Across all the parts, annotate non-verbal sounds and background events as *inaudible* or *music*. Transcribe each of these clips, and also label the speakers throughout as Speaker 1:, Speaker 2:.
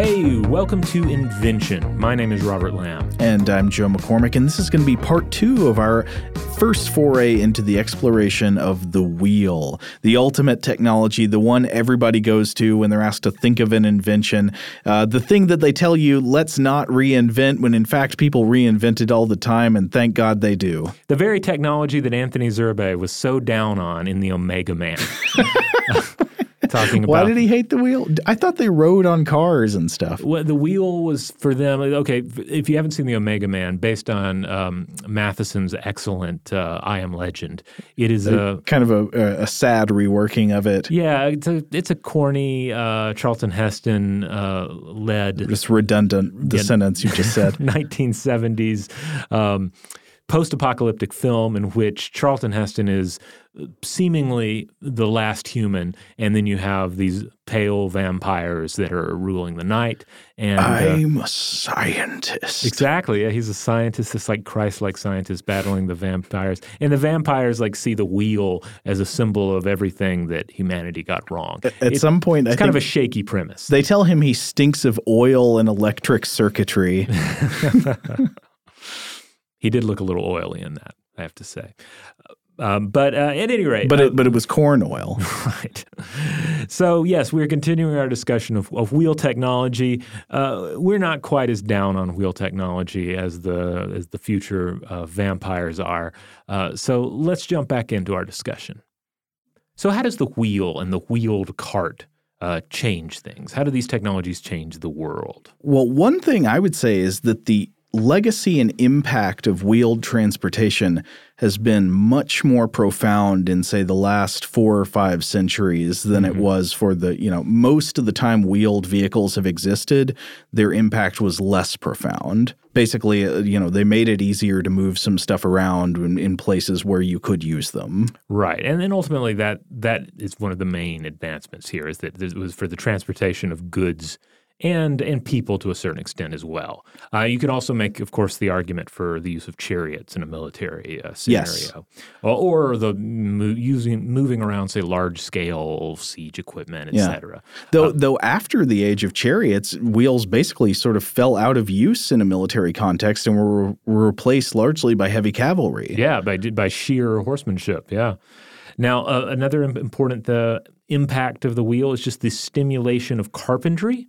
Speaker 1: Hey, welcome to Invention. My name is Robert Lamb.
Speaker 2: And I'm Joe McCormick, and this is going to be part two of our first foray into the exploration of the wheel, the ultimate technology, the one everybody goes to when they're asked to think of an invention, uh, the thing that they tell you, let's not reinvent, when in fact people reinvent it all the time, and thank God they do.
Speaker 1: The very technology that Anthony Zerbe was so down on in the Omega Man. *laughs* *laughs* talking about.
Speaker 2: Why did he hate the wheel? I thought they rode on cars and stuff.
Speaker 1: Well, the wheel was for them. Okay, if you haven't seen the Omega Man, based on um, Matheson's excellent uh, "I Am Legend," it is a,
Speaker 2: a kind of a, a, sad reworking of it.
Speaker 1: Yeah, it's a it's a corny uh, Charlton Heston uh, led,
Speaker 2: just redundant. The yeah, sentence you just said. *laughs*
Speaker 1: 1970s. Um, post-apocalyptic film in which Charlton Heston is seemingly the last human, and then you have these pale vampires that are ruling the night. And
Speaker 2: uh, I'm uh, a scientist.
Speaker 1: Exactly. Yeah, he's a scientist, this like Christ-like scientist battling the vampires, and the vampires like see the wheel as a symbol of everything that humanity got wrong.
Speaker 2: At, at it, some point,
Speaker 1: it's
Speaker 2: I
Speaker 1: kind of a shaky premise.
Speaker 2: They tell him he stinks of oil and electric circuitry. *laughs* *laughs*
Speaker 1: he did look a little oily in that, I have to say. Um, but uh, at any rate,
Speaker 2: but it, uh, but it was corn oil, *laughs*
Speaker 1: right? So yes, we're continuing our discussion of, of wheel technology. Uh, we're not quite as down on wheel technology as the as the future uh, vampires are. Uh, so let's jump back into our discussion. So how does the wheel and the wheeled cart uh, change things? How do these technologies change the world?
Speaker 2: Well, one thing I would say is that the legacy and impact of wheeled transportation has been much more profound in say the last 4 or 5 centuries than mm-hmm. it was for the you know most of the time wheeled vehicles have existed their impact was less profound basically uh, you know they made it easier to move some stuff around in, in places where you could use them
Speaker 1: right and then ultimately that that is one of the main advancements here is that it was for the transportation of goods and and people to a certain extent as well. Uh, you can also make, of course, the argument for the use of chariots in a military uh, scenario,
Speaker 2: yes.
Speaker 1: or, or the mo- using moving around, say, large scale siege equipment, etc.
Speaker 2: Yeah. Though uh, though after the age of chariots, wheels basically sort of fell out of use in a military context and were, were replaced largely by heavy cavalry.
Speaker 1: Yeah, by by sheer horsemanship. Yeah. Now, uh, another important uh, impact of the wheel is just the stimulation of carpentry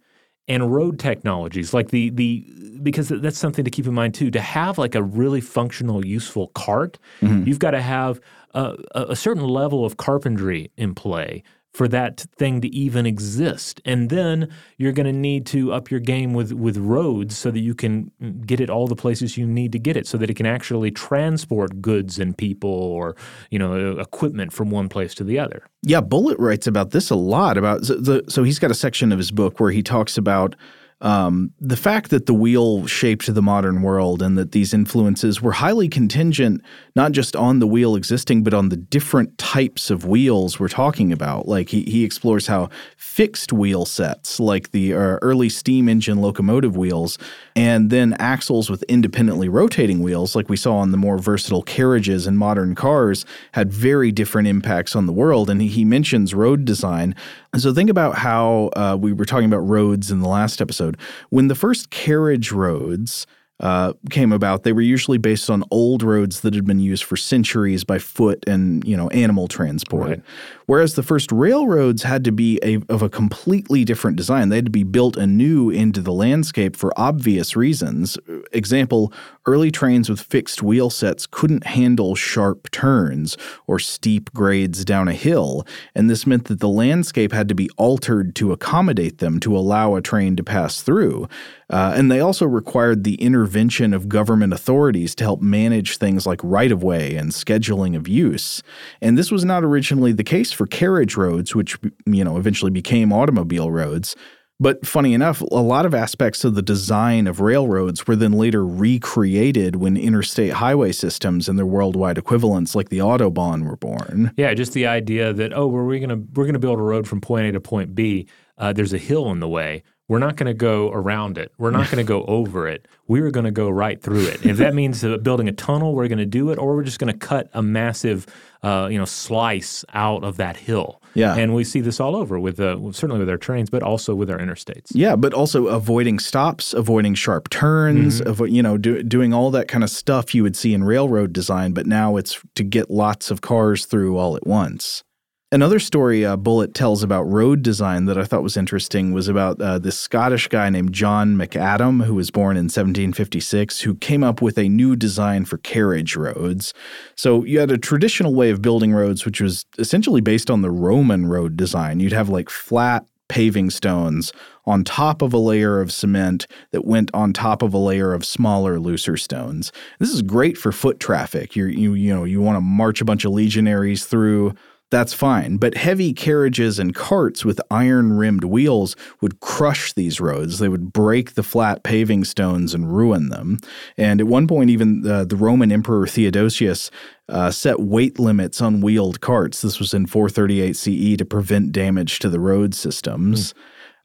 Speaker 1: and road technologies like the the because that's something to keep in mind too to have like a really functional useful cart mm-hmm. you've got to have a, a certain level of carpentry in play for that thing to even exist. And then you're going to need to up your game with with roads so that you can get it all the places you need to get it so that it can actually transport goods and people or, you know, equipment from one place to the other.
Speaker 2: Yeah, Bulliet writes about this a lot about so, so he's got a section of his book where he talks about um, the fact that the wheel shaped the modern world and that these influences were highly contingent, not just on the wheel existing, but on the different types of wheels we're talking about. Like he, he explores how fixed wheel sets, like the uh, early steam engine locomotive wheels, and then axles with independently rotating wheels, like we saw on the more versatile carriages and modern cars, had very different impacts on the world. And he, he mentions road design. So think about how uh, we were talking about roads in the last episode. When the first carriage roads uh, came about, they were usually based on old roads that had been used for centuries by foot and you know animal transport. Right. Whereas the first railroads had to be a, of a completely different design. They had to be built anew into the landscape for obvious reasons. Example, early trains with fixed wheel sets couldn't handle sharp turns or steep grades down a hill, and this meant that the landscape had to be altered to accommodate them to allow a train to pass through. Uh, and they also required the intervention of government authorities to help manage things like right of way and scheduling of use. And this was not originally the case for carriage roads, which you know eventually became automobile roads. But funny enough, a lot of aspects of the design of railroads were then later recreated when interstate highway systems and their worldwide equivalents like the Autobahn were born.
Speaker 1: Yeah, just the idea that oh, we're gonna we're gonna build a road from point A to point B. Uh, there's a hill in the way we're not going to go around it. We're not going to go *laughs* over it. We're going to go right through it. If that means building a tunnel, we're going to do it, or we're just going to cut a massive, uh, you know, slice out of that hill.
Speaker 2: Yeah.
Speaker 1: And we see this all over with uh, certainly with our trains, but also with our interstates.
Speaker 2: Yeah, but also avoiding stops, avoiding sharp turns,
Speaker 1: Mm-hmm.
Speaker 2: avo- you know, do, doing all that kind of stuff you would see in railroad design. But now it's to get lots of cars through all at once. Another story uh, Bulliet tells about road design that I thought was interesting was about uh, this Scottish guy named John McAdam, who was born in 1756, who came up with a new design for carriage roads. So you had a traditional way of building roads, which was essentially based on the Roman road design. You'd have like flat paving stones on top of a layer of cement that went on top of a layer of smaller, looser stones. This is great for foot traffic. You're, you you know you want to march a bunch of legionaries through. That's fine, but heavy carriages and carts with iron rimmed wheels would crush these roads. They would break the flat paving stones and ruin them. And at one point, even uh, the Roman Emperor Theodosius uh, set weight limits on wheeled carts. This was in 438 CE to prevent damage to the road systems.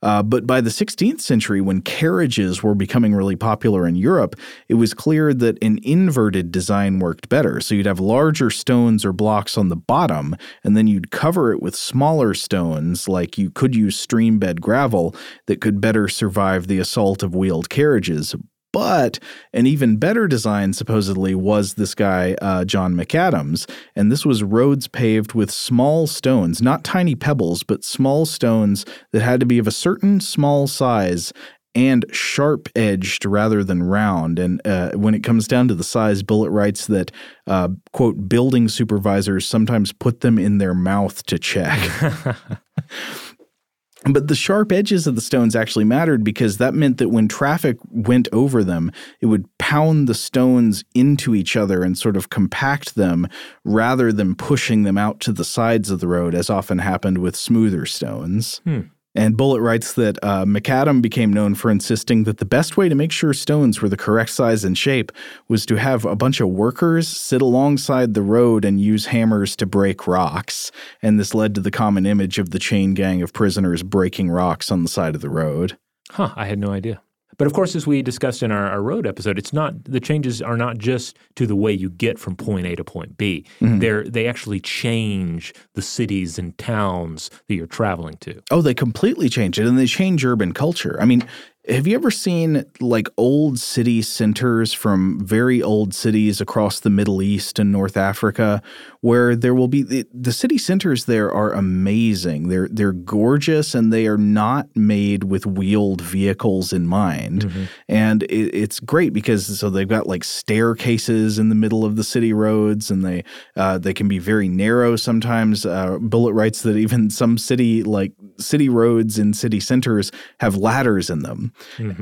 Speaker 2: Uh, but by the 16th century, when carriages were becoming really popular in Europe, it was clear that an inverted design worked better. So you'd have larger stones or blocks on the bottom, and then you'd cover it with smaller stones, like you could use stream bed gravel, that could better survive the assault of wheeled carriages. But an even better design, supposedly, was this guy, uh, John McAdams. And this was roads paved with small stones, not tiny pebbles, but small stones that had to be of a certain small size and sharp edged rather than round. And uh, when it comes down to the size, Bulliet writes that, uh, quote, building supervisors sometimes put them in their mouth to check. *laughs* *laughs* But the sharp edges of the stones actually mattered because that meant that when traffic went over them, it would pound the stones into each other and sort of compact them rather than pushing them out to the sides of the road, as often happened with smoother stones. Hmm. And Bulliet writes that uh, McAdam became known for insisting that the best way to make sure stones were the correct size and shape was to have a bunch of workers sit alongside the road and use hammers to break rocks. And this led to the common image of the chain gang of prisoners breaking rocks on the side of the road.
Speaker 1: Huh, I had no idea. But of course, as we discussed in our, our road episode, it's not the changes are not just to the way you get from point A to point B. Mm-hmm. They're they actually change the cities and towns that you're traveling to.
Speaker 2: Oh, they completely change it and they change urban culture. I mean, have you ever seen like old city centers from very old cities across the Middle East and North Africa where there will be the, the city centers there are amazing. They're they're gorgeous and they are not made with wheeled vehicles in mind. And it, it's great because so they've got like staircases in the middle of the city roads and they uh, they can be very narrow sometimes. Uh, Bulliet writes that even some city like city roads in city centers have ladders in them.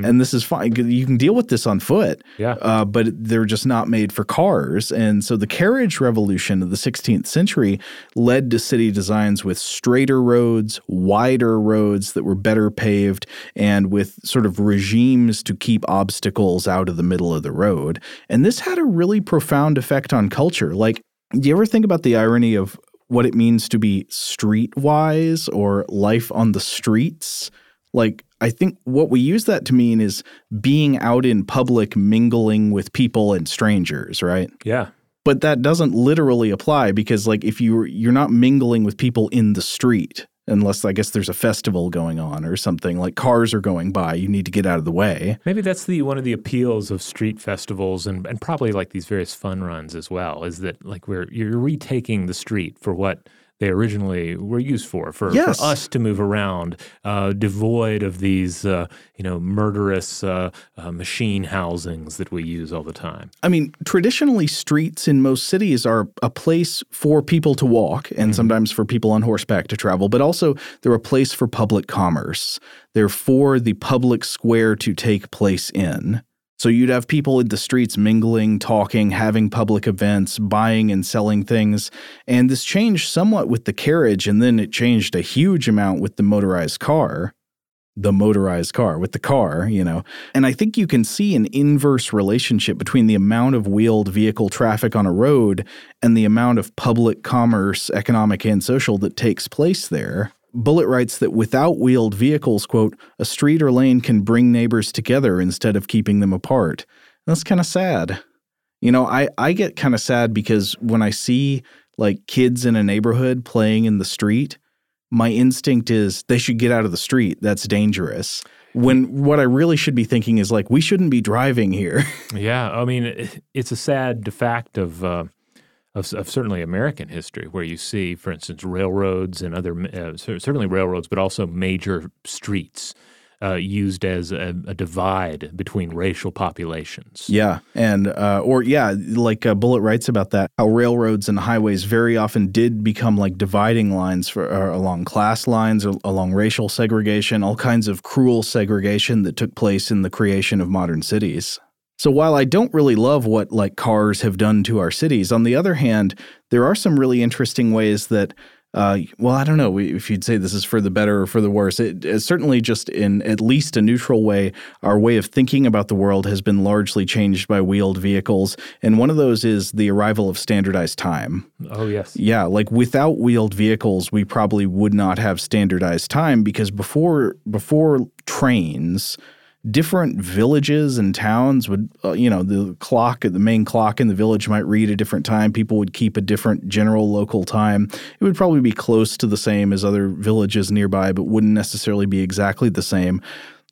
Speaker 2: And this is fine. You can deal with this on foot.
Speaker 1: Yeah.
Speaker 2: Uh, but they're just not made for cars. And so the carriage revolution of the 16th century led to city designs with straighter roads, wider roads that were better paved, and with sort of regimes to keep obstacles out of the middle of the road. And this had a really profound effect on culture. Like, do you ever think about the irony of what it means to be streetwise or life on the streets? Like, I think what we use that to mean is being out in public, mingling with people and strangers, right?
Speaker 1: Yeah.
Speaker 2: But that doesn't literally apply because, like, if you you're not mingling with people in the street, unless I guess there's a festival going on or something like cars are going by, you need to get out of the way.
Speaker 1: Maybe that's the one of the appeals of street festivals and, and probably like these various fun runs as well, is that like we're you're retaking the street for what they originally were used for, for,
Speaker 2: Yes.
Speaker 1: for us to move around, uh, devoid of these uh, you know murderous uh, uh, machine housings that we use all the time.
Speaker 2: I mean, traditionally, streets in most cities are a place for people to walk and sometimes for people on horseback to travel, but also they're a place for public commerce. They're for the public square to take place in. So you'd have people in the streets mingling, talking, having public events, buying and selling things. And this changed somewhat with the carriage, and then it changed a huge amount with the motorized car the motorized car with the car, you know. And I think you can see an inverse relationship between the amount of wheeled vehicle traffic on a road and the amount of public commerce, economic and social, that takes place there. Bulliet writes that without wheeled vehicles, quote, a street or lane can bring neighbors together instead of keeping them apart. That's kind of sad. You know, I, I get kind of sad because when I see like kids in a neighborhood playing in the street, my instinct is they should get out of the street. That's dangerous. When what I really should be thinking is like, we shouldn't be driving here. *laughs*
Speaker 1: yeah. I mean, it's a sad fact of, uh, of, of, certainly American history, where you see, for instance, railroads and other, uh, certainly railroads, but also major streets uh, used as a, a, divide between racial populations.
Speaker 2: Yeah, and uh, or yeah, like uh, Bulliet writes about that how railroads and highways very often did become like dividing lines for uh, along class lines, or along racial segregation, all kinds of cruel segregation that took place in the creation of modern cities. So while I don't really love what like cars have done to our cities, on the other hand, there are some really interesting ways that uh, well, I don't know if you'd say this is for the better or for the worse. It, it, certainly just in at least a neutral way, our way of thinking about the world has been largely changed by wheeled vehicles. And one of those is the arrival of standardized time.
Speaker 1: Oh, yes.
Speaker 2: Yeah. Like without wheeled vehicles, we probably would not have standardized time because before before trains, different villages and towns would, uh, you know, the clock, the main clock in the village might read a different time. People would keep a different general local time. It would probably be close to the same as other villages nearby, but wouldn't necessarily be exactly the same.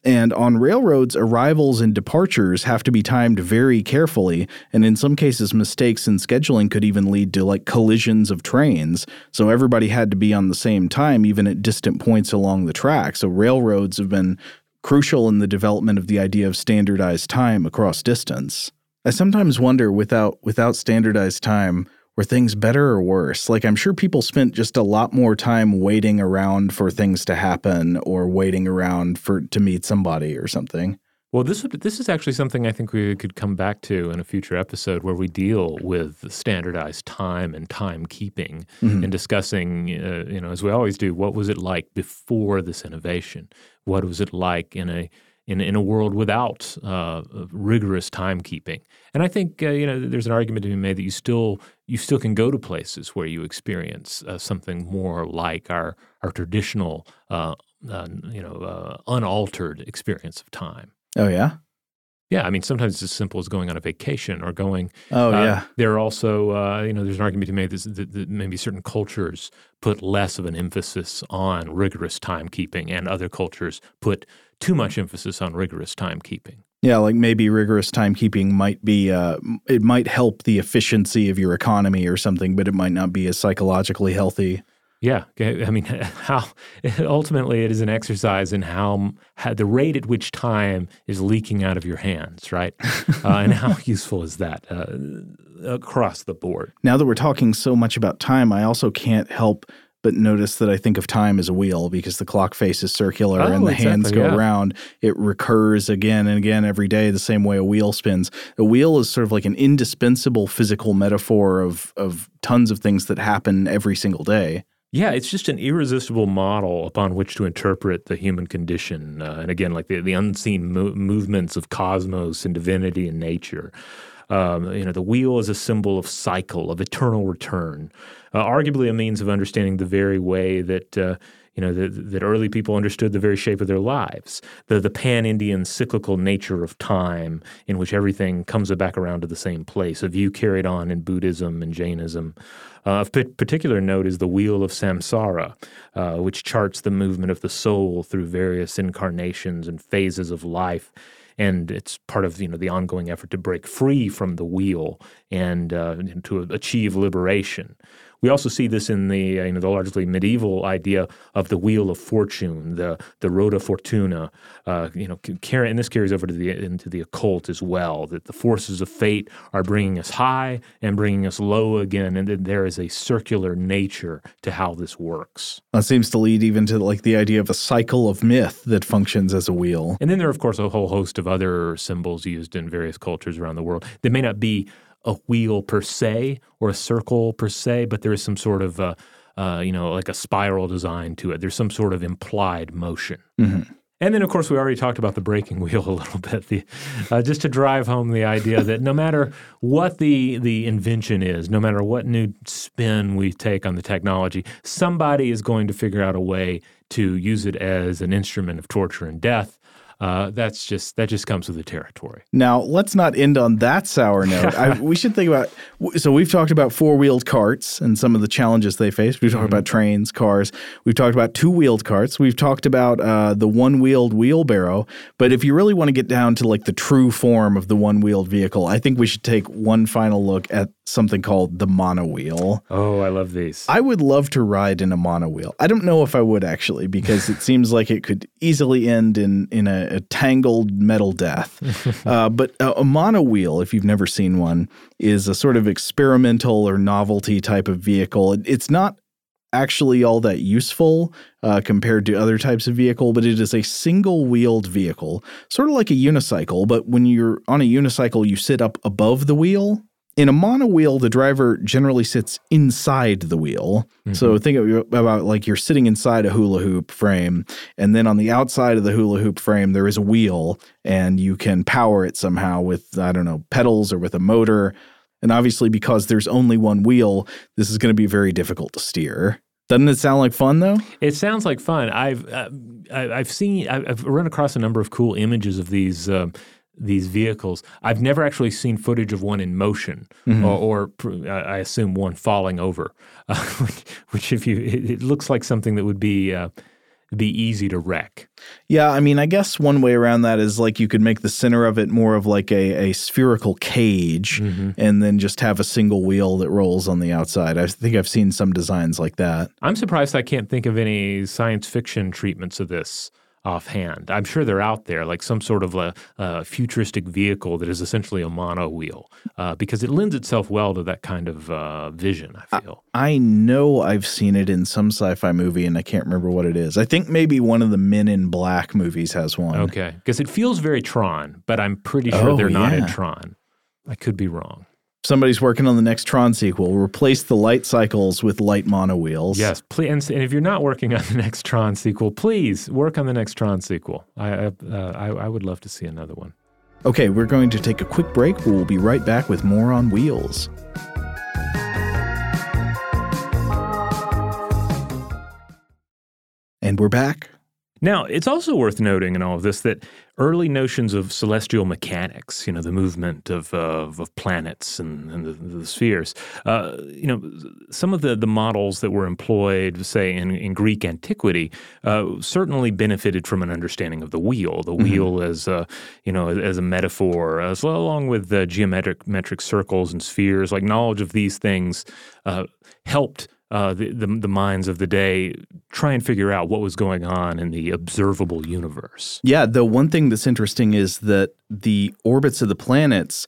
Speaker 2: And on railroads, arrivals and departures have to be timed very carefully, and in some cases, mistakes in scheduling could even lead to like collisions of trains. So everybody had to be on the same time, even at distant points along the track. So railroads have been crucial in the development of the idea of standardized time across distance. I sometimes wonder without without standardized time, were things better or worse? Like I'm sure people spent just a lot more time waiting around for things to happen or waiting around for to meet somebody or something.
Speaker 1: Well, this would, this is actually something I think we could come back to in a future episode where we deal with standardized time and timekeeping mm-hmm. and discussing, uh, you know, as we always do, what was it like before this innovation? What was it like in a in, in a world without uh, rigorous timekeeping? And I think uh, you know there's an argument to be made that you still you still can go to places where you experience uh, something more like our our traditional uh, uh, you know uh, unaltered experience of time.
Speaker 2: Oh yeah.
Speaker 1: Yeah, I mean, sometimes it's as simple as going on a vacation or going.
Speaker 2: Oh uh, yeah.
Speaker 1: There are also, uh, you know, there's an argument to be made that, that, maybe certain cultures put less of an emphasis on rigorous timekeeping, and other cultures put too much emphasis on rigorous timekeeping.
Speaker 2: Yeah, like maybe rigorous timekeeping might be, uh, it might help the efficiency of your economy or something, but it might not be as psychologically healthy.
Speaker 1: Yeah, I mean, *laughs* how ultimately it is an exercise in how, how, the rate at which time is leaking out of your hands, right? *laughs* uh, and how useful is that uh, across the board?
Speaker 2: Now that we're talking so much about time, I also can't help but notice that I think of time as a wheel because the clock face is circular
Speaker 1: oh,
Speaker 2: and the
Speaker 1: exactly,
Speaker 2: hands go
Speaker 1: yeah.
Speaker 2: around. It recurs again and again every day the same way a wheel spins. A wheel is sort of like an indispensable physical metaphor of of tons of things that happen every single day.
Speaker 1: Yeah, it's just an irresistible model upon which to interpret the human condition. Uh, and again, like the, the unseen mo- movements of cosmos and divinity and nature. Um, you know, the wheel is a symbol of cycle, of eternal return, uh, arguably a means of understanding the very way that uh, you know, that, early people understood the very shape of their lives, the, the pan Indian cyclical nature of time in which everything comes back around to the same place, a view carried on in Buddhism and Jainism. Uh, of p- particular note is the Wheel of Samsara, uh, which charts the movement of the soul through various incarnations and phases of life and it's part of you know the ongoing effort to break free from the wheel and, uh, and to achieve liberation. We also see this in the uh, you know the largely medieval idea of the wheel of fortune, the the rota fortuna. Uh, you know, carry, and this carries over to the into the occult as well. That the forces of fate are bringing us high and bringing us low again, and that there is a circular nature to how this works.
Speaker 2: That seems to lead even to like the idea of a cycle of myth that functions as a wheel.
Speaker 1: And then there are of course a whole host of other symbols used in various cultures around the world. They may not be a wheel per se or a circle per se, but there is some sort of, uh, uh, you know, like a spiral design to it. There's some sort of implied motion.
Speaker 2: Mm-hmm.
Speaker 1: And then, of course, we already talked about the breaking *laughs* wheel a little bit, the, uh, just to drive home the idea that no matter what the the invention is, no matter what new spin we take on the technology, somebody is going to figure out a way to use it as an instrument of torture and death. Uh, that's just that just comes with the territory.
Speaker 2: Now let's not end on that sour note. I, *laughs* we should think about. So we've talked about four wheeled carts and some of the challenges they face. We've talked mm-hmm. about trains, cars. We've talked about two wheeled carts. We've talked about uh, the one wheeled wheelbarrow. But if you really want to get down to like the true form of the one wheeled vehicle, I think we should take one final look at something called the monowheel.
Speaker 1: Oh, I love these.
Speaker 2: I would love to ride in a monowheel. I don't know if I would actually because it seems like it could easily end in in a, a tangled metal death. *laughs* uh, but a, a monowheel, if you've never seen one, is a sort of experimental or novelty type of vehicle. It, it's not actually all that useful uh, compared to other types of vehicle, but it is a single wheeled vehicle, sort of like a unicycle. But when you're on a unicycle, you sit up above the wheel in a monowheel, the driver generally sits inside the wheel. Mm-hmm. So think about like you're sitting inside a hula hoop frame, and then on the outside of the hula hoop frame, there is a wheel, and you can power it somehow with, I don't know, pedals or with a motor. And obviously, because there's only one wheel, this is going to be very difficult to steer. Doesn't it sound like fun though?
Speaker 1: It sounds like fun. I've uh, I've seen I've run across a number of cool images of these uh, these vehicles. I've never actually seen footage of one in motion, mm-hmm. or, or, I assume one falling over, uh, *laughs* which, which, if you, it, it, looks like something that would be uh, be easy to wreck.
Speaker 2: Yeah, I mean, I guess one way around that is like you could make the center of it more of like a, a spherical cage, mm-hmm. and then just have a single wheel that rolls on the outside. I think I've seen some designs like that.
Speaker 1: I'm surprised I can't think of any science fiction treatments of this offhand. I'm sure they're out there, like some sort of a, a futuristic vehicle that is essentially a mono wheel, uh, because it lends itself well to that kind of uh, vision. I feel.
Speaker 2: I, I, know I've seen it in some sci-fi movie, and I can't remember what it is. I think maybe one of the Men in Black movies has one.
Speaker 1: Okay, because it feels very Tron, but I'm pretty sure oh, they're not in Tron. I could be wrong.
Speaker 2: Somebody's working on the next Tron sequel. Replace the light cycles with light mono wheels.
Speaker 1: Yes, please. And if you're not working on the next Tron sequel, please work on the next Tron sequel. I, uh, I, I would love to see another one.
Speaker 2: Okay, we're going to take a quick break. We'll be right back with more on wheels. And we're back.
Speaker 1: Now, it's also worth noting in all of this that early notions of celestial mechanics, you know, the movement of, uh, of planets and, and the, the, spheres, uh, you know, some of the, the models that were employed, say, in, in Greek antiquity, uh, certainly benefited from an understanding of the wheel, the mm-hmm. wheel as, a, you know, as a metaphor, as well, along with the geometric metric circles and spheres, like knowledge of these things uh, helped – uh, the, the, the minds of the day try and figure out what was going on in the observable universe.
Speaker 2: Yeah, the one thing that's interesting is that the orbits of the planets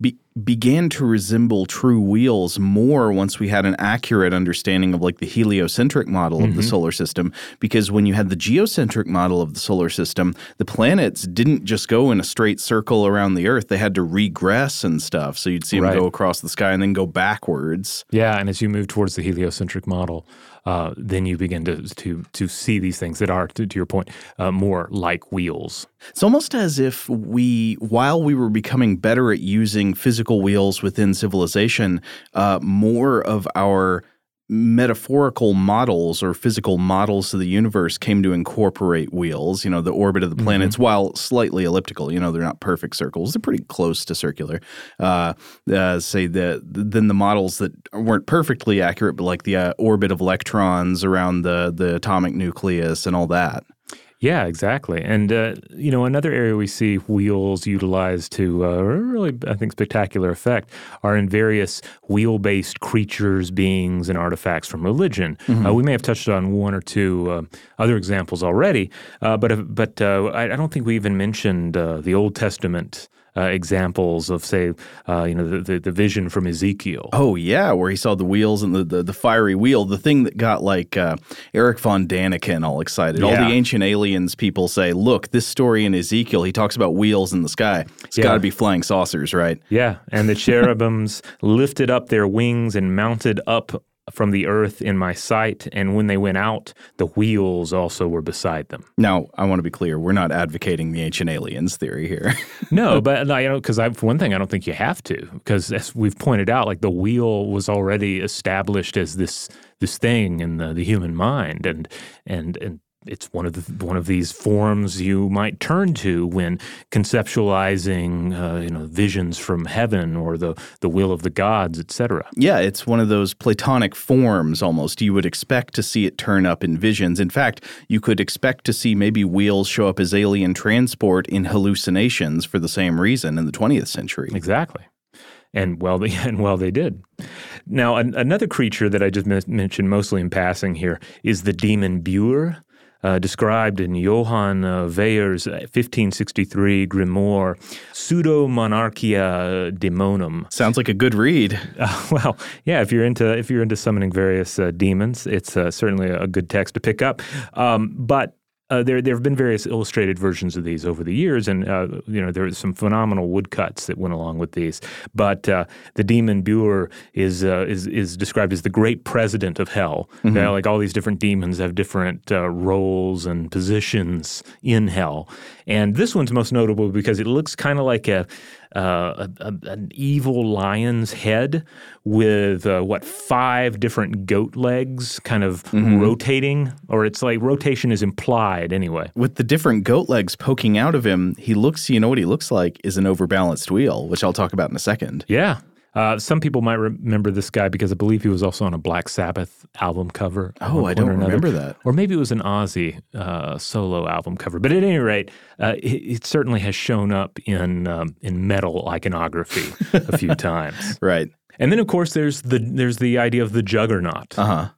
Speaker 2: be, began to resemble true wheels more once we had an accurate understanding of like the heliocentric model mm-hmm. of the mm-hmm. solar system because when you had the geocentric model of the solar system the planets didn't just go in a straight circle around the earth they had to regress and stuff so you'd see them right. go across the sky and then go backwards
Speaker 1: yeah and as you move towards the heliocentric model uh, then you begin to to to see these things that are, to, to your point, uh, more like wheels.
Speaker 2: It's almost as if we, while we were becoming better at using physical wheels within civilization, uh, more of our metaphorical models or physical models of the universe came to incorporate wheels, you know, the orbit of the mm-hmm. planets, mm-hmm. while slightly elliptical, you know, they're not perfect circles. They're pretty close to circular. Uh, uh, say that then the models that weren't perfectly accurate, but like the uh, orbit of electrons around the, the atomic nucleus and all that.
Speaker 1: Yeah, exactly. And, uh, you know, another area we see wheels utilized to uh, really, I think, spectacular effect are in various wheel based creatures, beings, and artifacts from religion. Mm-hmm. Uh, we may have touched on one or two uh, other examples already, uh, but, but uh, I, I, don't think we even mentioned the Old Testament uh, examples of, say, uh, you know, the, the, the vision from Ezekiel.
Speaker 2: Oh yeah, where he saw the wheels and the the, the fiery wheel, the thing that got like uh, Erich von Däniken all excited. Yeah. All the ancient aliens people say, look, this story in Ezekiel, he talks about wheels in the sky. It's yeah. got to be flying saucers, right?
Speaker 1: Yeah, and the *laughs* cherubims lifted up their wings and mounted up from the earth in my sight, and when they went out, the wheels also were beside them.
Speaker 2: Now, I want to be clear: we're not advocating the ancient aliens theory here. *laughs*
Speaker 1: no, but I you know, because I for one thing, I don't think you have to, because as we've pointed out, like the wheel was already established as this this thing in the, the human mind, and and and it's one of the, one of these forms you might turn to when conceptualizing, uh, you know, visions from heaven or the the will of the gods, etc.
Speaker 2: Yeah, it's one of those Platonic forms almost. You would expect to see it turn up in visions. In fact, you could expect to see maybe wheels show up as alien transport in hallucinations for the same reason in the 20th century.
Speaker 1: Exactly. And well, they *laughs* and well they did. Now, an, another creature that I just mentioned mostly in passing here is the demon Buer uh, described in Johann uh, Weyer's 1563 grimoire, Pseudo-Monarchia Daemonum.
Speaker 2: Sounds like a good read.
Speaker 1: Uh, *laughs* well, yeah, if you're into if you're into summoning various uh, demons, it's uh, certainly a good text to pick up. Um, but uh, there, there have been various illustrated versions of these over the years, and uh, you know there are some phenomenal woodcuts that went along with these. But uh, the demon Buer is uh, is is described as the great president of hell. Mm-hmm. like all these different demons have different uh, roles and positions in hell, and this one's most notable because it looks kind of like a uh, a, a, an evil lion's head with uh, what five different goat legs kind of mm-hmm. rotating, or it's like rotation is implied anyway.
Speaker 2: With the different goat legs poking out of him, he looks, you know what he looks like is an overbalanced wheel, which I'll talk about in a second.
Speaker 1: Yeah. Uh, some people might remember this guy because I believe he was also on a Black Sabbath album cover.
Speaker 2: Oh, I don't remember that.
Speaker 1: Or maybe it was an Ozzy uh, solo album cover. But at any rate, uh, it, it, certainly has shown up in um, in metal iconography a few *laughs* times.
Speaker 2: Right.
Speaker 1: And then, of course, there's the there's the idea of the juggernaut.
Speaker 2: Uh huh.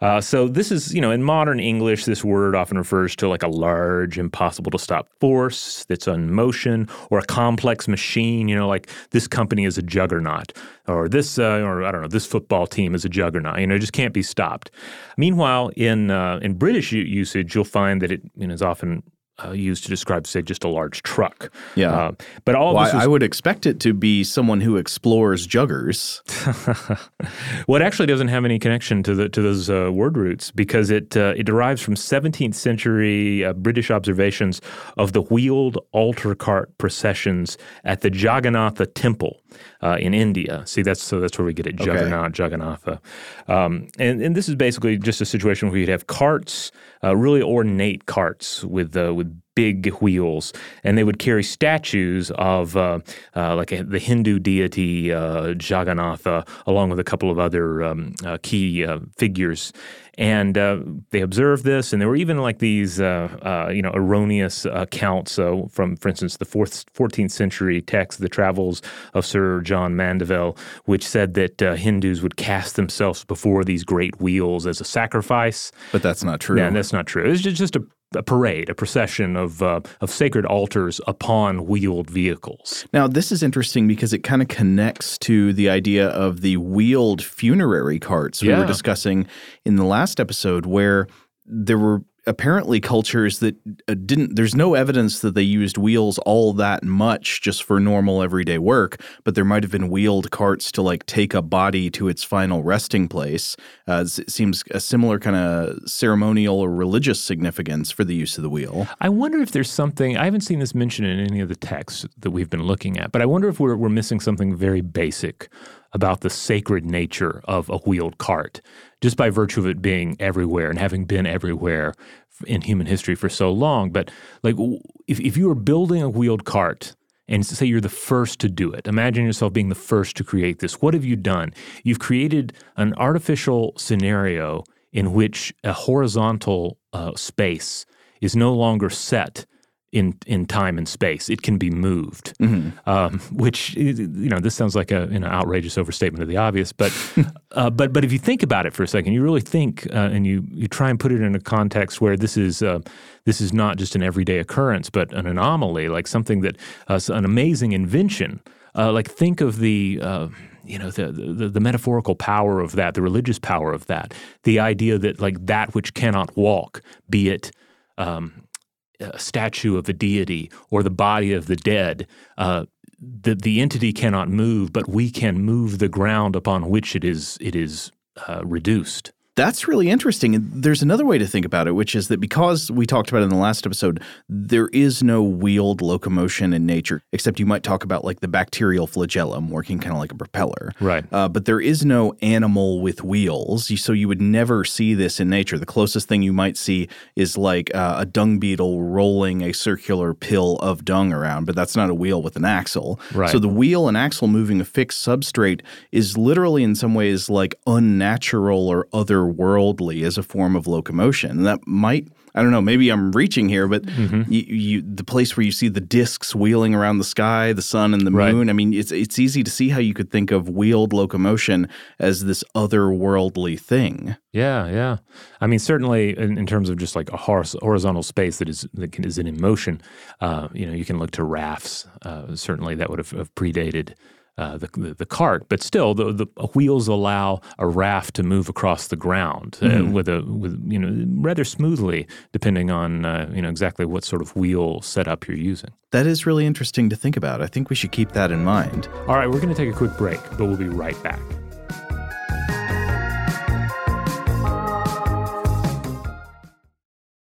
Speaker 1: Uh, so this is, you know, in modern English, this word often refers to like a large, impossible to stop force that's on motion, or a complex machine. You know, like this company is a juggernaut, or this, uh, or I don't know, this football team is a juggernaut. You know, it just can't be stopped. Meanwhile, in uh, in British usage, you'll find that it you know, is often uh, used to describe, say, just a large truck.
Speaker 2: Yeah. Uh, but all well, was, I would expect it to be someone who explores juggers. *laughs*
Speaker 1: well, it actually doesn't have any connection to the to those uh, word roots because it uh, it derives from 17th century uh, British observations of the wheeled altar cart processions at the Jagannatha Temple uh, in India. See, that's so that's where we get it, Juggernaut, okay. Jagannatha, um, and and this is basically just a situation where you'd have carts, really ornate carts with with big wheels, and they would carry statues of uh, uh, like a, the Hindu deity uh, Jagannatha, along with a couple of other um, uh, key uh, figures. And uh, they observed this, and there were even like these, you know, erroneous accounts from, for instance, the fourth, 14th century text, the Travels of Sir John Mandeville, which said that Hindus would cast themselves before these great wheels as a sacrifice.
Speaker 2: But that's not true.
Speaker 1: Yeah, that's not true. It's just a a parade, a procession of uh, of sacred altars upon wheeled vehicles.
Speaker 2: Now, this is interesting because it kind of connects to the idea of the wheeled funerary carts we yeah. were discussing in the last episode, where there were apparently cultures that uh, didn't there's no evidence that they used wheels all that much just for normal everyday work but there might have been wheeled carts to like take a body to its final resting place. Uh, it seems a similar kind of ceremonial or religious significance for the use of the wheel.
Speaker 1: I wonder if there's something i haven't seen this mentioned in any of the texts that we've been looking at but i wonder if we're, we're missing something very basic about the sacred nature of a wheeled cart just by virtue of it being everywhere and having been everywhere in human history for so long. But like, if, if you were building a wheeled cart, and say you're the first to do it. Imagine yourself being the first to create this. What have you done? You've created an artificial scenario in which a horizontal uh, space is no longer set in in time and space. It can be moved, mm-hmm. um, which you know this sounds like a an outrageous overstatement of the obvious, but *laughs* uh, but but if you think about it for a second, you really think uh, and you you try and put it in a context where this is uh, this is not just an everyday occurrence, but an anomaly, like something that uh, an amazing invention. Uh, like think of the uh, you know the, the, the metaphorical power of that, the religious power of that, the idea that like that which cannot walk, be it um, a statue of a deity or the body of the dead, uh, the the entity cannot move, but we can move the ground upon which it is it is uh, reduced.
Speaker 2: That's really interesting. There's another way to think about it, which is that because we talked about it in the last episode, there is no wheeled locomotion in nature, except you might talk about like the bacterial flagellum working kind of like a propeller.
Speaker 1: Right.
Speaker 2: Uh, but there is no animal with wheels, so you would never see this in nature. The closest thing you might see is like uh, a dung beetle rolling a circular pill of dung around, but that's not a wheel with an axle.
Speaker 1: Right.
Speaker 2: So the wheel and axle moving a fixed substrate is literally in some ways like unnatural or other otherworldly as a form of locomotion. And that might I don't know, maybe I'm reaching here, but
Speaker 1: Mm-hmm.
Speaker 2: you, you, the place where you see the discs wheeling around the sky, the sun and the
Speaker 1: Right.
Speaker 2: moon. I mean, it's it's easy to see how you could think of wheeled locomotion as this otherworldly thing.
Speaker 1: Yeah, yeah. I mean, certainly in, in terms of just like a horizontal space that is that can, is in motion, uh, you know, you can look to rafts. Uh, certainly, that would have, have predated uh, the, the the cart, but still, the, the wheels allow a raft to move across the ground uh, with a with you know rather smoothly, depending on uh, you know exactly what sort of wheel setup you're using.
Speaker 2: That is really interesting to think about. I think we should keep that in mind.
Speaker 1: All right, we're going to take a quick break, but we'll be right back.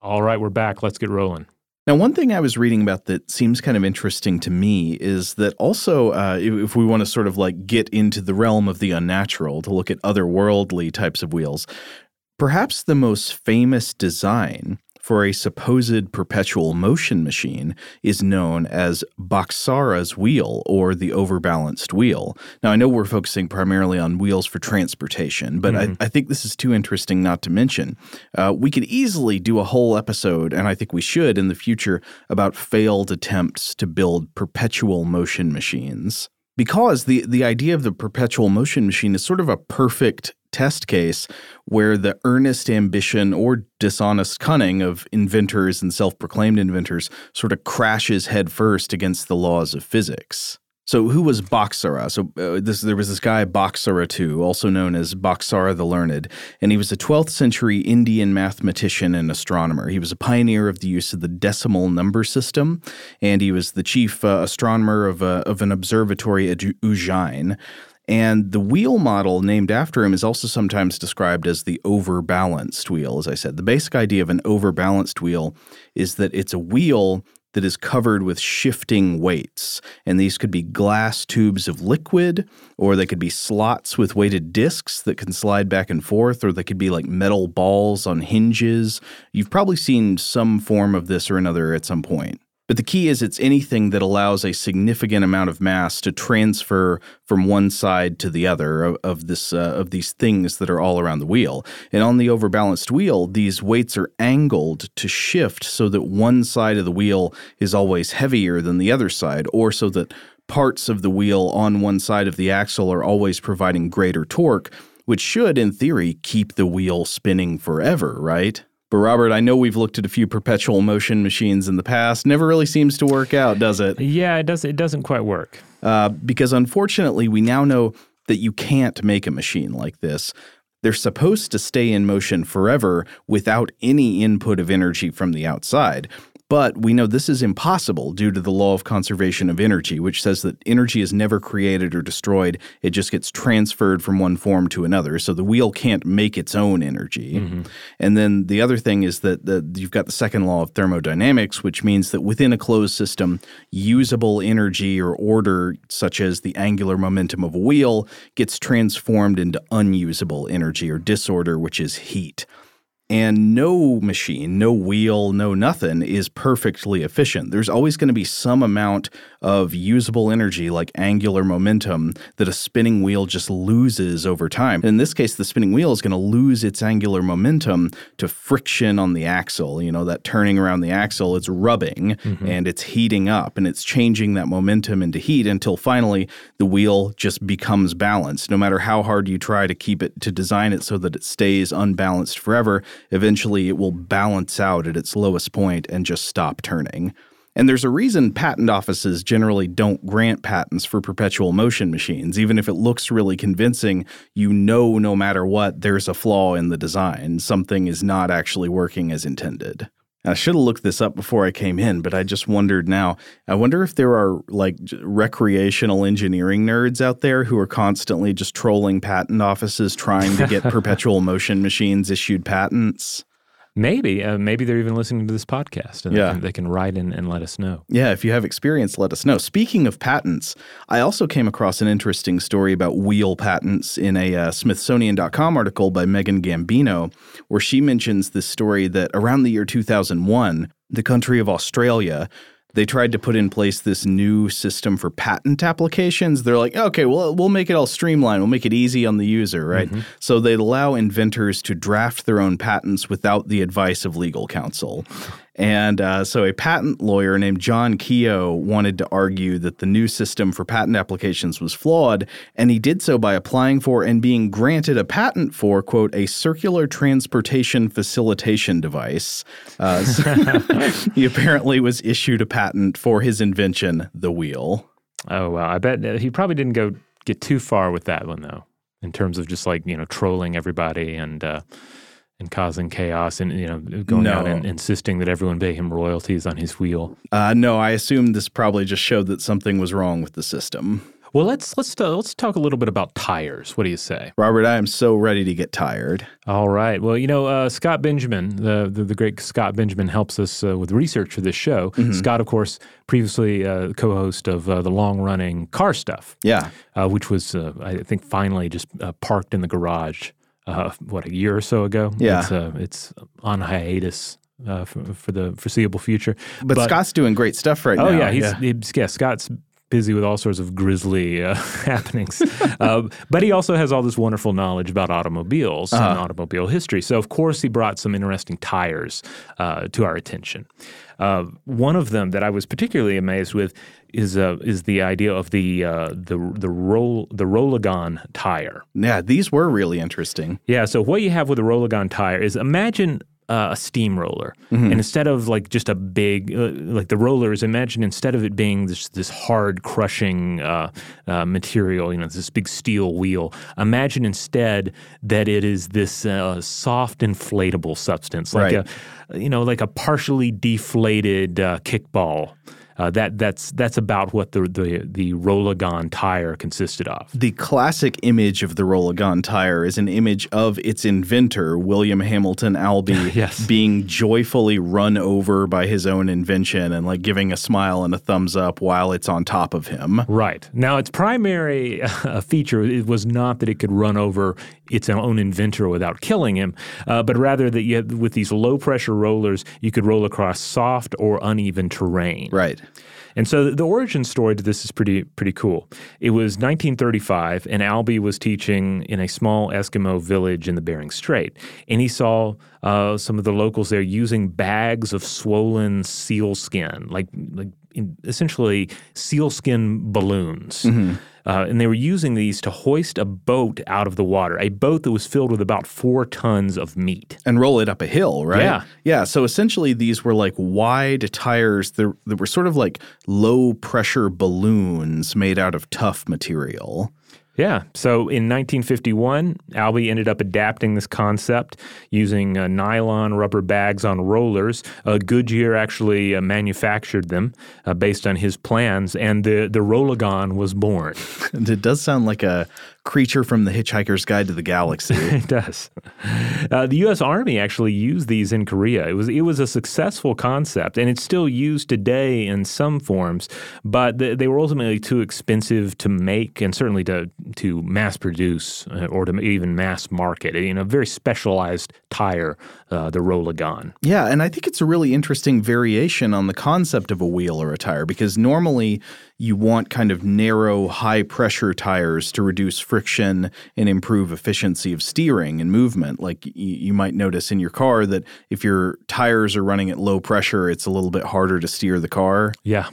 Speaker 1: All right, we're back. Let's get rolling.
Speaker 2: Now, one thing I was reading about that seems kind of interesting to me is that also, uh, if, if we want to sort of like get into the realm of the unnatural to look at otherworldly types of wheels, perhaps the most famous design for a supposed perpetual motion machine is known as Bhaskara's wheel or the overbalanced wheel. Now, I know we're focusing primarily on wheels for transportation, but I, I think this is too interesting not to mention. Uh, we could easily do a whole episode, and I think we should in the future, about failed attempts to build perpetual motion machines. Because the, the idea of the perpetual motion machine is sort of a perfect test case where the earnest ambition or dishonest cunning of inventors and self proclaimed inventors sort of crashes headfirst against the laws of physics. So, who was Bhaskara? So, uh, this, there was this guy, Bhaskara II, also known as Bhaskara the Learned, and he was a 12th century Indian mathematician and astronomer. He was a pioneer of the use of the decimal number system, and he was the chief uh, astronomer of, uh, of an observatory at Ujjain. And the wheel model named after him is also sometimes described as the overbalanced wheel. As I said, the basic idea of an overbalanced wheel is that it's a wheel that is covered with shifting weights. And these could be glass tubes of liquid, or they could be slots with weighted discs that can slide back and forth, or they could be like metal balls on hinges. You've probably seen some form of this or another at some point. But the key is it's anything that allows a significant amount of mass to transfer from one side to the other of, of this uh, of these things that are all around the wheel. And on the overbalanced wheel, these weights are angled to shift so that one side of the wheel is always heavier than the other side, or so that parts of the wheel on one side of the axle are always providing greater torque, which should, in theory, keep the wheel spinning forever, right? But Robert, I know we've looked at a few perpetual motion machines in the past. Never really seems to work out, does it?
Speaker 1: Yeah, it does. It doesn't quite work.
Speaker 2: Uh, because unfortunately, we now know that you can't make a machine like this. They're supposed to stay in motion forever without any input of energy from the outside. But we know this is impossible due to the law of conservation of energy, which says that energy is never created or destroyed. It just gets transferred from one form to another. So the wheel can't make its own energy.
Speaker 1: Mm-hmm.
Speaker 2: And then the other thing is that the, you've got the second law of thermodynamics, which means that within a closed system, usable energy or order, such as the angular momentum of a wheel, gets transformed into unusable energy or disorder, which is heat. And no machine, no wheel, no nothing is perfectly efficient. There's always going to be some amount of usable energy, like angular momentum, that a spinning wheel just loses over time. In this case, the spinning wheel is going to lose its angular momentum to friction on the axle. You know, that turning around the axle, it's rubbing mm-hmm. and it's heating up and it's changing that momentum into heat until finally the wheel just becomes balanced. No matter how hard you try to keep it, to design it so that it stays unbalanced forever, eventually it will balance out at its lowest point and just stop turning. And there's a reason patent offices generally don't grant patents for perpetual motion machines. Even if it looks really convincing, you know no matter what, there's a flaw in the design. Something is not actually working as intended. I should have looked this up before I came in, but I just wondered now. I wonder if there are like recreational engineering nerds out there who are constantly just trolling patent offices trying to get *laughs* perpetual motion machines issued patents.
Speaker 1: Maybe, uh, maybe they're even listening to this podcast, and
Speaker 2: Yeah.
Speaker 1: they, can, they can write in and let us know.
Speaker 2: Yeah, if you have experience, let us know. Speaking of patents, I also came across an interesting story about wheel patents in a uh, Smithsonian.com article by Megan Gambino, where she mentions this story that around the year 2001, the country of Australia, they tried to put in place this new system for patent applications. They're like, okay, well, we'll make it all streamlined. We'll make it easy on the user, right? Mm-hmm. So they'd allow inventors to draft their own patents without the advice of legal counsel. And uh, so a patent lawyer named John Keogh wanted to argue that the new system for patent applications was flawed, and he did so by applying for and being granted a patent for, quote, a circular transportation facilitation device. Uh, so *laughs* he apparently was issued a patent for his invention, the wheel.
Speaker 1: Oh wow, I bet uh, he probably didn't go get too far with that one though, in terms of just like you know trolling everybody and uh, and causing chaos and you know going out and insisting that everyone pay him royalties on his wheel.
Speaker 2: Uh, no, I assume this probably just showed that something was wrong with the system.
Speaker 1: Well, let's let's uh, let's talk a little bit about tires. What do you say?
Speaker 2: Robert, I am so ready to get tired.
Speaker 1: All right. Well, you know, uh, Scott Benjamin, the, the the great Scott Benjamin, helps us uh, with research for this show. Scott, of course, previously uh, co-host of uh, the long-running Car Stuff,
Speaker 2: Yeah.
Speaker 1: uh, which was uh, I think finally just uh, parked in the garage. Uh, what a year or so ago.
Speaker 2: Yeah.
Speaker 1: it's, uh, it's on hiatus uh, for, for the foreseeable future.
Speaker 2: But, Scott's doing great stuff right
Speaker 1: Oh
Speaker 2: now.
Speaker 1: yeah, he's, he's yeah. Scott's busy with all sorts of grisly uh, *laughs* happenings, uh, but he also has all this wonderful knowledge about automobiles and automobile history. So of course he brought some interesting tires uh, to our attention. Uh, one of them that I was particularly amazed with is uh, is the idea of the uh, the the roll the Rolligon tire.
Speaker 2: Yeah, these were really interesting.
Speaker 1: Yeah. So what you have with a Rolligon tire is imagine uh, a steamroller, and instead of like just a big uh, like the rollers, imagine instead of it being this this hard crushing uh, uh, material, you know, this big steel wheel. Imagine instead that it is this uh, soft inflatable substance, like
Speaker 2: Right.
Speaker 1: a you know like a partially deflated uh, kickball. Uh, that that's that's about what the the the Rolligon tire consisted of.
Speaker 2: The classic image of the Rolligon tire is an image of its inventor, William Hamilton Albee, *laughs*
Speaker 1: Yes.
Speaker 2: being joyfully run over by his own invention and like giving a smile and a thumbs up while it's on top of him.
Speaker 1: Right. Now, its primary uh, feature it was not that it could run over its own inventor without killing him, uh, but rather that you had, with these low pressure rollers, you could roll across soft or uneven terrain.
Speaker 2: Right.
Speaker 1: And so the- origin story to this is pretty pretty cool. It was 1935, and Albee was teaching in a small Eskimo village in the Bering Strait, and he saw uh, some of the locals there using bags of swollen seal skin, like like essentially sealskin balloons. Uh, and they were using these to hoist a boat out of the water, a boat that was filled with about four tons of meat.
Speaker 2: And roll it up a hill, right?
Speaker 1: Yeah.
Speaker 2: Yeah. So essentially, these were like wide tires that, that were sort of like low pressure balloons made out of tough material.
Speaker 1: Yeah. So in 1951, Albee ended up adapting this concept using uh, nylon rubber bags on rollers. Uh, Goodyear actually uh, manufactured them uh, based on his plans, and the, the Rolligon was born. *laughs*
Speaker 2: It does sound like a creature from the Hitchhiker's Guide to the Galaxy. *laughs*
Speaker 1: it does. Uh, the U.S. Army actually used these in Korea. It was it was a successful concept, and it's still used today in some forms. But th- they were ultimately too expensive to make, and certainly to to mass produce uh, or to even mass market. You know, very specialized tire, uh, the Rolligon.
Speaker 2: Yeah, and I think it's a really interesting variation on the concept of a wheel or a tire because normally you want kind of narrow, high pressure tires to reduce friction and improve efficiency of steering and movement. Like y- you might notice in your car that if your tires are running at low pressure, it's a little bit harder to steer the car.
Speaker 1: Yeah.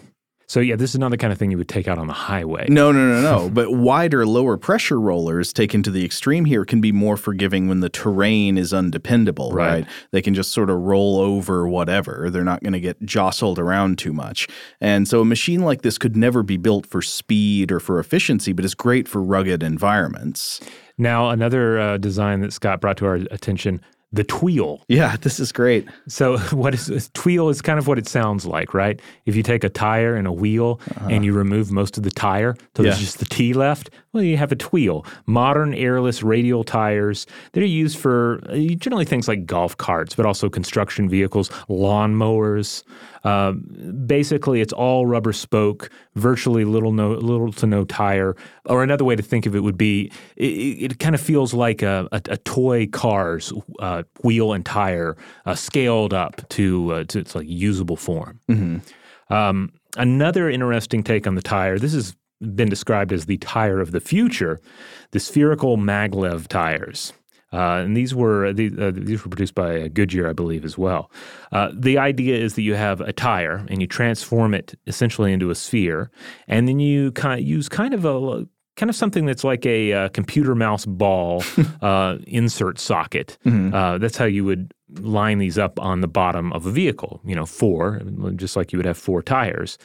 Speaker 1: So yeah, this is not the kind of thing you would take out on the highway.
Speaker 2: No, no, no, no. *laughs* but wider, lower pressure rollers taken to the extreme here can be more forgiving when the terrain is undependable,
Speaker 1: Right.
Speaker 2: right? They can just sort of roll over whatever. They're not going to get jostled around too much. And so a machine like this could never be built for speed or for efficiency, but is great for rugged environments.
Speaker 1: Now, another uh, design that Scott brought to our attention the tweel.
Speaker 2: Yeah, this is great.
Speaker 1: So *laughs* what is this? tweel is kind of what it sounds like, right? If you take a tire and a wheel uh-huh. and you remove most of the tire, so yeah. there's just the T left, well, you have a tweel. Modern airless radial tires, they're used for uh, generally things like golf carts, but also construction vehicles, lawn mowers. Uh, basically, it's all rubber spoke, virtually little no little to no tire. Or another way to think of it would be it, it kind of feels like a, a, a toy car's uh, wheel and tire uh, scaled up to, uh, to its like usable form. Mm-hmm. Um, another interesting take on the tire. This has been described as the tire of the future. The spherical maglev tires. Uh, and these were these, uh, these were produced by Goodyear, I believe, as well. Uh, the idea is that you have a tire and you transform it essentially into a sphere, and then you kind of use kind of a kind of something that's like a uh, computer mouse ball *laughs* uh, insert socket. Mm-hmm. Uh, that's how you would line these up on the bottom of a vehicle. You know, four, just like you would have four tires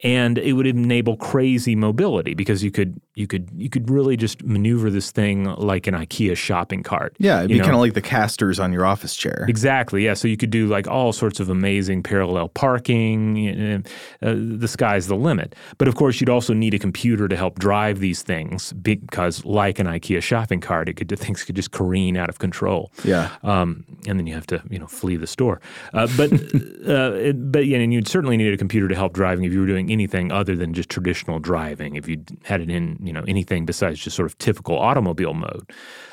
Speaker 1: and it would enable crazy mobility because you could you could you could really just maneuver this thing like an IKEA shopping cart.
Speaker 2: Yeah, it'd be kind of like the casters on your office chair.
Speaker 1: Exactly. Yeah, so you could do like all sorts of amazing parallel parking. Uh, the sky's the limit. But of course, you'd also need a computer to help drive these things because, like an IKEA shopping cart, it could things could just careen out of control.
Speaker 2: Yeah. Um,
Speaker 1: and then you have to you know flee the store. Uh, but *laughs* uh, but yeah, and you'd certainly need a computer to help driving if you were doing anything other than just traditional driving, if you had it in you know anything besides just sort of typical automobile mode.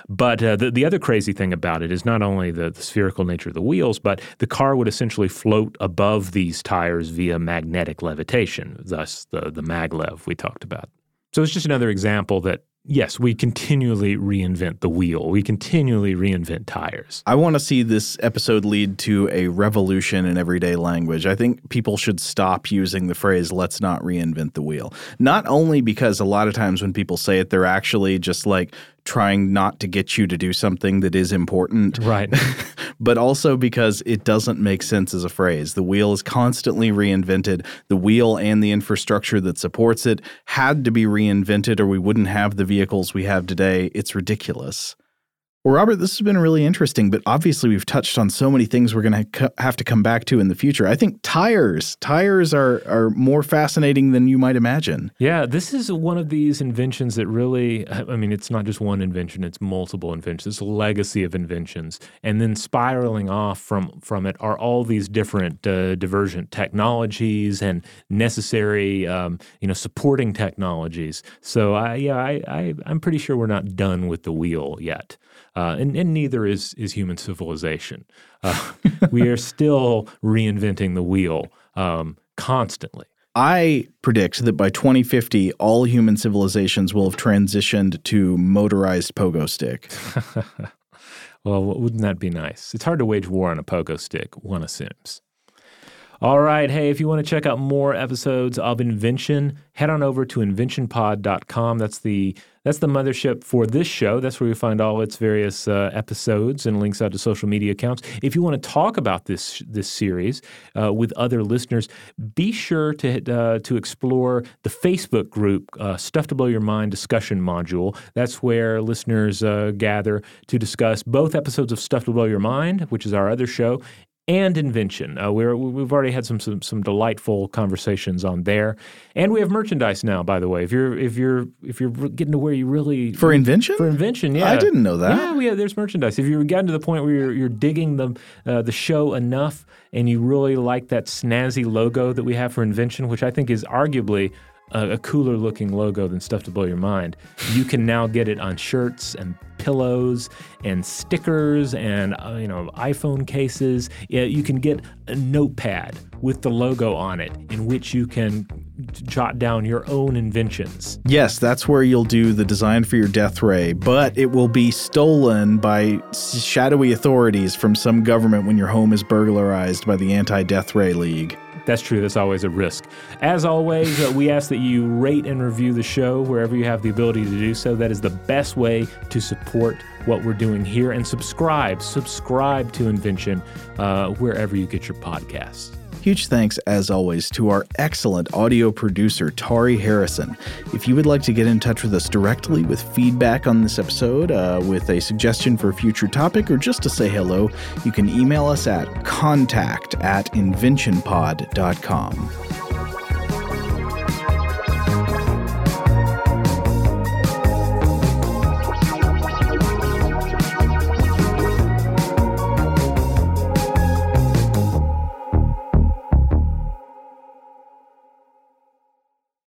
Speaker 1: But uh, the, the other crazy thing about it is not only the, the spherical nature of the wheels, but the car would essentially float above these tires via magnetic levitation, thus the, the maglev we talked about. So it's just another example that yes, we continually reinvent the wheel. We continually reinvent tires.
Speaker 2: I want to see this episode lead to a revolution in everyday language. I think people should stop using the phrase, let's not reinvent the wheel. Not only because a lot of times when people say it, they're actually just like trying not to get you to do something that is important.
Speaker 1: Right. *laughs*
Speaker 2: but also because it doesn't make sense as a phrase. The wheel is constantly reinvented. The wheel and the infrastructure that supports it had to be reinvented, or we wouldn't have the vehicles we have today. It's ridiculous. Well, Robert, this has been really interesting, but obviously we've touched on so many things we're going to have to come back to in the future. I think tires, tires are are more fascinating than you might imagine.
Speaker 1: Yeah, this is one of these inventions that really, I mean, it's not just one invention; it's multiple inventions. It's a legacy of inventions, and then spiraling off from from it are all these different uh, divergent technologies and necessary, um, you know, supporting technologies. So, I yeah, I, I I'm pretty sure we're not done with the wheel yet uh, and, and, neither is is human civilization. Uh, *laughs* we are still reinventing the wheel um, constantly.
Speaker 2: I predict that by 2050, all human civilizations will have transitioned to motorized pogo stick. *laughs*
Speaker 1: well, wouldn't that be nice? It's hard to wage war on a pogo stick, one assumes. All right. Hey, if you want to check out more episodes of Invention, head on over to inventionpod.com. That's the that's the mothership for this show. That's where you find all its various uh, episodes and links out to social media accounts. If you want to talk about this this series uh, with other listeners, be sure to uh, to explore the Facebook group uh, "Stuff to Blow Your Mind" discussion module. That's where listeners uh, gather to discuss both episodes of "Stuff to Blow Your Mind," which is our other show, and invention. Uh, we're, we've already had some, some, some delightful conversations on there, and we have merchandise now. By the way, if you're if you're if you're getting to where you really
Speaker 2: for invention
Speaker 1: for invention, yeah, I
Speaker 2: didn't know that.
Speaker 1: Yeah, we have, there's merchandise. If you've gotten to the point where you're, you're digging the uh, the show enough, and you really like that snazzy logo that we have for invention, which I think is arguably a, a, cooler looking logo than Stuff to Blow Your Mind. You can now get it on shirts and pillows and stickers and uh, you know iPhone cases. Yeah, you can get a notepad with the logo on it in which you can jot down your own inventions.
Speaker 2: Yes, that's where you'll do the design for your death ray, but it will be stolen by shadowy authorities from some government when your home is burglarized by the Anti-Death Ray League.
Speaker 1: That's true. That's always a risk. As always, uh, we ask that you rate and review the show wherever you have the ability to do so. That is the best way to support what we're doing here. And subscribe, subscribe to Invention uh, wherever you get your podcasts.
Speaker 2: Huge thanks, as always, to our excellent audio producer, Tari Harrison. If you would like to get in touch with us directly with feedback on this episode, uh, with a suggestion for a future topic, or just to say hello, you can email us at contact at inventionpod.com.